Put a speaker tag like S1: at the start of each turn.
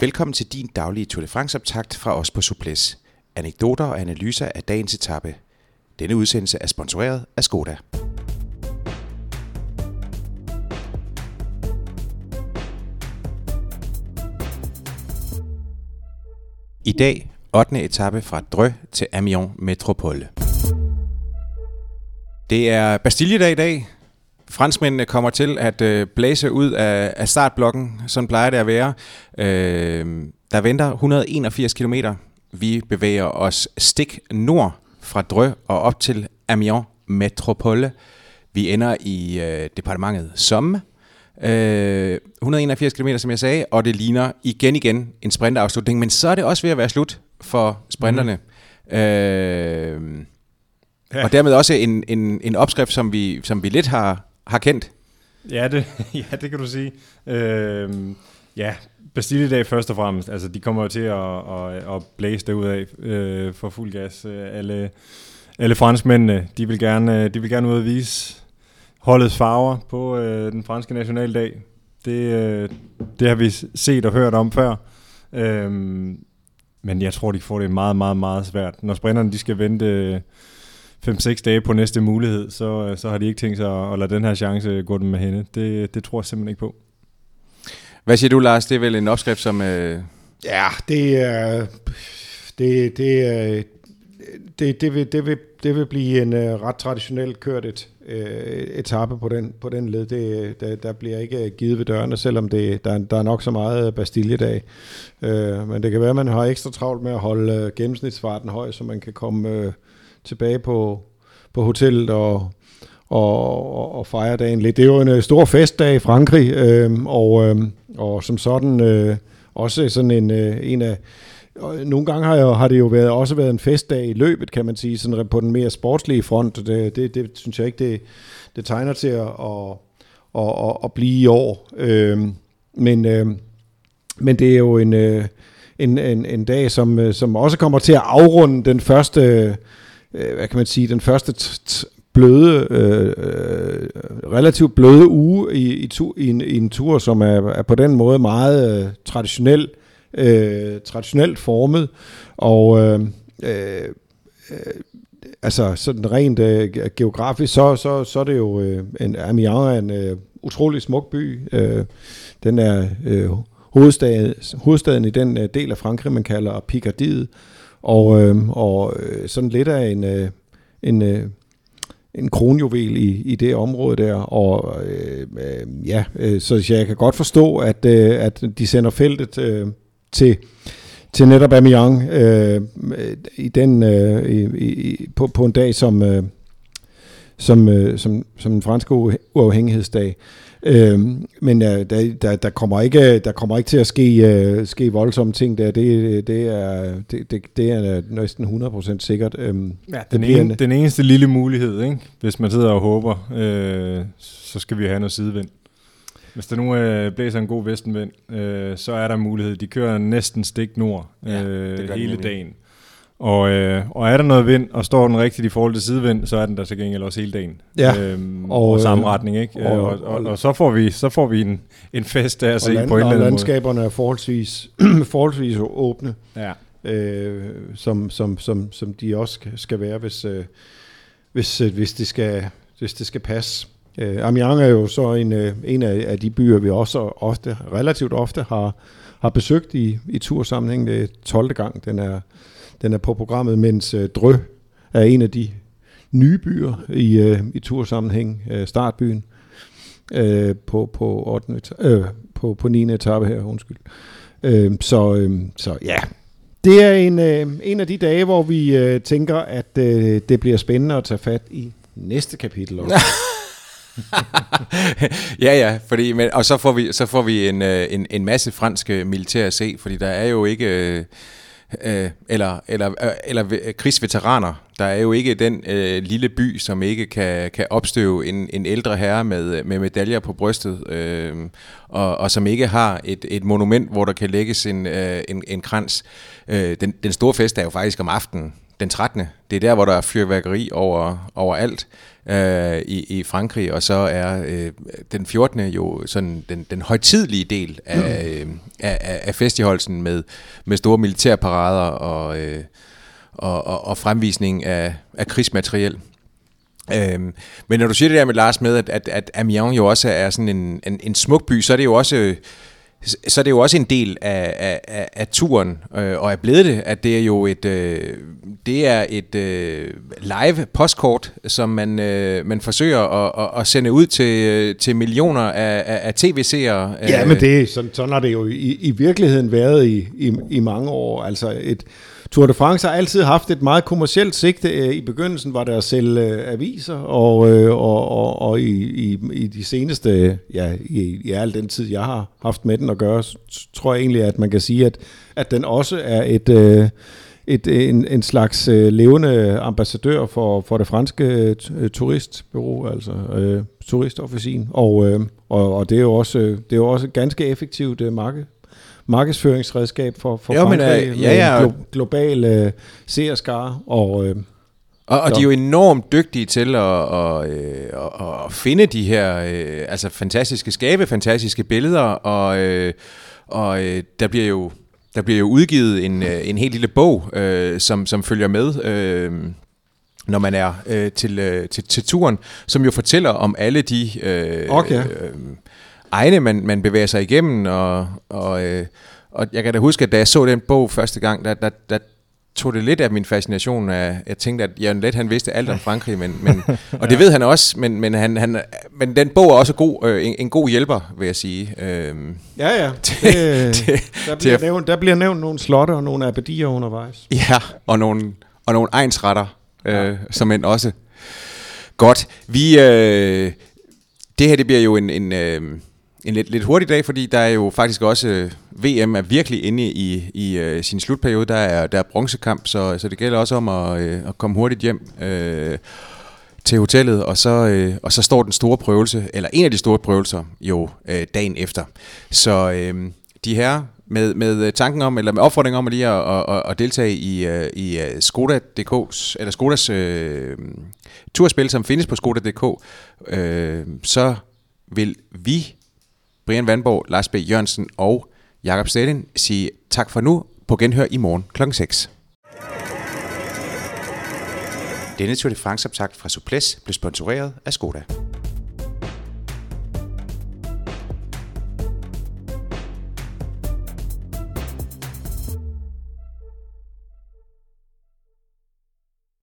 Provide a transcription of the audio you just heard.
S1: Velkommen til din daglige Tour de France-optakt fra os på Suples. Anekdoter og analyser af dagens etape. Denne udsendelse er sponsoreret af Skoda. I dag 8. etape fra Drø til Amiens Metropole. Det er Bastilledag i dag. Franskmændene kommer til at øh, blæse ud af, af startblokken. Sådan plejer det at være. Øh, der venter 181 km. Vi bevæger os stik nord fra Dreux og op til Amiens Metropole. Vi ender i øh, departementet Somme. Øh, 181 km, som jeg sagde, og det ligner igen igen en sprintafslutning, men så er det også ved at være slut for sprinterne. Mm. Øh, ja. Og dermed også en, en, en opskrift, som vi, som vi lidt har, har kendt.
S2: Ja, det, ja, det kan du sige. Øh, ja, Bastille dag først og fremmest. Altså, de kommer jo til at, at, at blæse det ud af øh, for fuld gas. Øh, alle, alle franskmændene, de vil gerne, øh, de vil gerne ud og vise holdets farver på øh, den franske nationaldag. Det, øh, det har vi set og hørt om før. Øh, men jeg tror, de får det meget, meget, meget svært. Når sprinterne de skal vente 5-6 dage på næste mulighed, så, øh, så har de ikke tænkt sig at, at lade den her chance gå dem med hende. Det, det tror jeg simpelthen ikke på.
S1: Hvad siger du, Lars? Det er vel en opskrift, som... Øh...
S3: Ja, det er... Det, det, det, det, vil, det, vil, det vil blive en uh, ret traditionelt kørt et, uh, etape på den, på den led. Det, der, der bliver ikke givet ved dørene, selvom det, der, der er nok så meget Bastille-dag. Uh, men det kan være, at man har ekstra travlt med at holde gennemsnitsfarten høj, så man kan komme uh, tilbage på, på hotellet og, og, og fejre dagen lidt. Det er jo en øh, stor festdag i Frankrig, øh, og, øh, og som sådan øh, også sådan en, øh, en af nogle gange har, jeg, har det jo været, også været en festdag i løbet, kan man sige, sådan på den mere sportslige front. Det, det, det synes jeg ikke, det, det tegner til at, at, at, at, at blive i år. Øhm, men, øhm, men det er jo en, øh, en, en, en dag, som, øh, som også kommer til at afrunde den første, øh, hvad kan man sige, den første bløde, øh, øh, relativt bløde uge i, i, tu, i, en, i en tur, som er, er på den måde meget øh, traditionel øh, traditionelt formet, og øh, øh, øh altså sådan rent øh, geografisk, så, så, så er det jo øh, en Amiens er en øh, utrolig smuk by. Øh, den er øh, hovedstaden, hovedstaden i den øh, del af Frankrig, man kalder Picardie, Øhm, og, øh, og sådan lidt af en, øh, en øh, en kronjuvel i, i det område der, og øh, øh, ja, øh, så jeg kan godt forstå, at, øh, at de sender feltet øh, til, til netop Amiens øh, i den, øh, i, i, på, på en dag som, øh, som, øh, som, som den franske uafhængighedsdag. Øh, men øh, der, der, der, kommer ikke, der kommer ikke til at ske, øh, ske voldsomme ting der. Det, det, er, det, det, det er næsten 100% sikkert. Øh,
S2: ja, den, en, en, den eneste lille mulighed, ikke? hvis man sidder og håber, øh, så skal vi have noget sidevind. Hvis der nu øh, blæser en god vestenvind, øh, så er der mulighed. De kører næsten stik nord øh, ja, hele dagen. Og, øh, og er der noget vind, og står den rigtigt i forhold til sidevind, så er den der til gengæld også hele dagen.
S3: Ja. Øhm,
S2: og, og samme retning, ikke? Og, og, og, og, så får vi, så får vi en, en fest der at se land, på en eller anden
S3: landskaberne er forholdsvis, forholdsvis åbne,
S2: ja.
S3: øh, som, som, som, som de også skal være, hvis, øh, hvis, øh, hvis, det skal, hvis det skal passe. Øh, Amiens er jo så en, øh, en af, af de byer, vi også ofte, relativt ofte har, har besøgt i, i tursammenhæng. Det er 12. gang, den er, den er på programmet, mens øh, Drø er en af de nye byer i, øh, i tursammenhæng, øh, startbyen, øh, på, på, 8. Øh, på, på 9. etape her, undskyld. Øh, så, øh, så ja, det er en, øh, en af de dage, hvor vi øh, tænker, at øh, det bliver spændende at tage fat i næste kapitel også.
S1: ja, ja, fordi, men, og så får vi, så får vi en, øh, en, en masse franske militær at se, fordi der er jo ikke... Øh, øh eller, eller, øh, eller krigsveteraner. Der er jo ikke den øh, lille by, som ikke kan, kan opstøve en, en ældre herre med, med medaljer på brystet, øh, og, og som ikke har et, et monument, hvor der kan lægges en, øh, en, en krans. Øh, den, den store fest er jo faktisk om aftenen den 13. Det er der, hvor der er fyrværkeri over, over alt øh, i, i Frankrig, og så er øh, den 14. jo sådan den, den højtidlige del af, øh, af, af festiholdelsen med, med store militærparader og, øh, og, og, og fremvisning af, af krigsmateriel. Øhm, men når du siger det der med Lars med, at, at, at Amiens jo også er sådan en, en, en smuk by, så er det jo også så er det jo også en del af, af, af turen, øh, og er blevet det, at det er jo et, øh, det er et øh, live postkort, som man, øh, man forsøger at, at, at sende ud til, til millioner af, af, af tv-seere.
S3: Ja, men det, sådan, sådan har det jo i, i virkeligheden været i, i, i mange år. Altså et, Tour de France har altid haft et meget kommercielt sigte. Øh, I begyndelsen var det at sælge øh, aviser, og, øh, og, og, og i, i, i de seneste, ja, i, i al den tid, jeg har haft med den at gøre, tror jeg egentlig, at man kan sige, at, at den også er et, et, en, en slags levende ambassadør for, for det franske turistbureau, altså øh, turistofficin, og, øh, og, og det er jo også, det er jo også ganske effektivt marked, markedsføringsredskab for, for jo, Frankrig men, uh, ja, ja. glo- global uh, seerskare. Og, uh,
S1: og, og de er jo enormt dygtige til at, at, at, at finde de her uh, altså fantastiske skabe, fantastiske billeder, og, uh, og der bliver jo der bliver jo udgivet en, en helt lille bog, som, som følger med, uh, når man er til, til, til turen, som jo fortæller om alle de okay. uh, egne, man, man bevæger sig igennem, og, og, øh, og jeg kan da huske, at da jeg så den bog første gang, der, der, der tog det lidt af min fascination af, jeg tænkte, at Jørgen Let, han vidste alt om Frankrig, men, men, og det ved han også, men, men, han, han, men den bog er også god, øh, en, en god hjælper, vil jeg sige.
S3: Øhm, ja, ja. Det, det, der, bliver nævnt, der bliver nævnt nogle slotte og nogle abadier undervejs.
S1: Ja, og nogle, og nogle egensretter, øh, ja. som end også. Godt. Vi, øh, det her det bliver jo en, en, øh, en lidt, lidt hurtig dag, fordi der er jo faktisk også øh, VM er virkelig inde i, i øh, sin slutperiode. Der er, der er bronzekamp, så, så det gælder også om at, øh, at komme hurtigt hjem øh, til hotellet, og så, øh, og så står den store prøvelse, eller en af de store prøvelser, jo øh, dagen efter. Så øh, de her med, med øh, tanken om, eller med opfordring om at lige at, at, at deltage i, uh, i øh, Skoda.dk's, eller Skodas uh, turspil, som findes på Skoda.dk, uh, så vil vi Brian Vandborg, Lars B. Jørgensen og Jakob Stedin sige tak for nu. På genhør i morgen kl. 6. Denne Tour de France-optakt fra Suples blev sponsoreret af Skoda.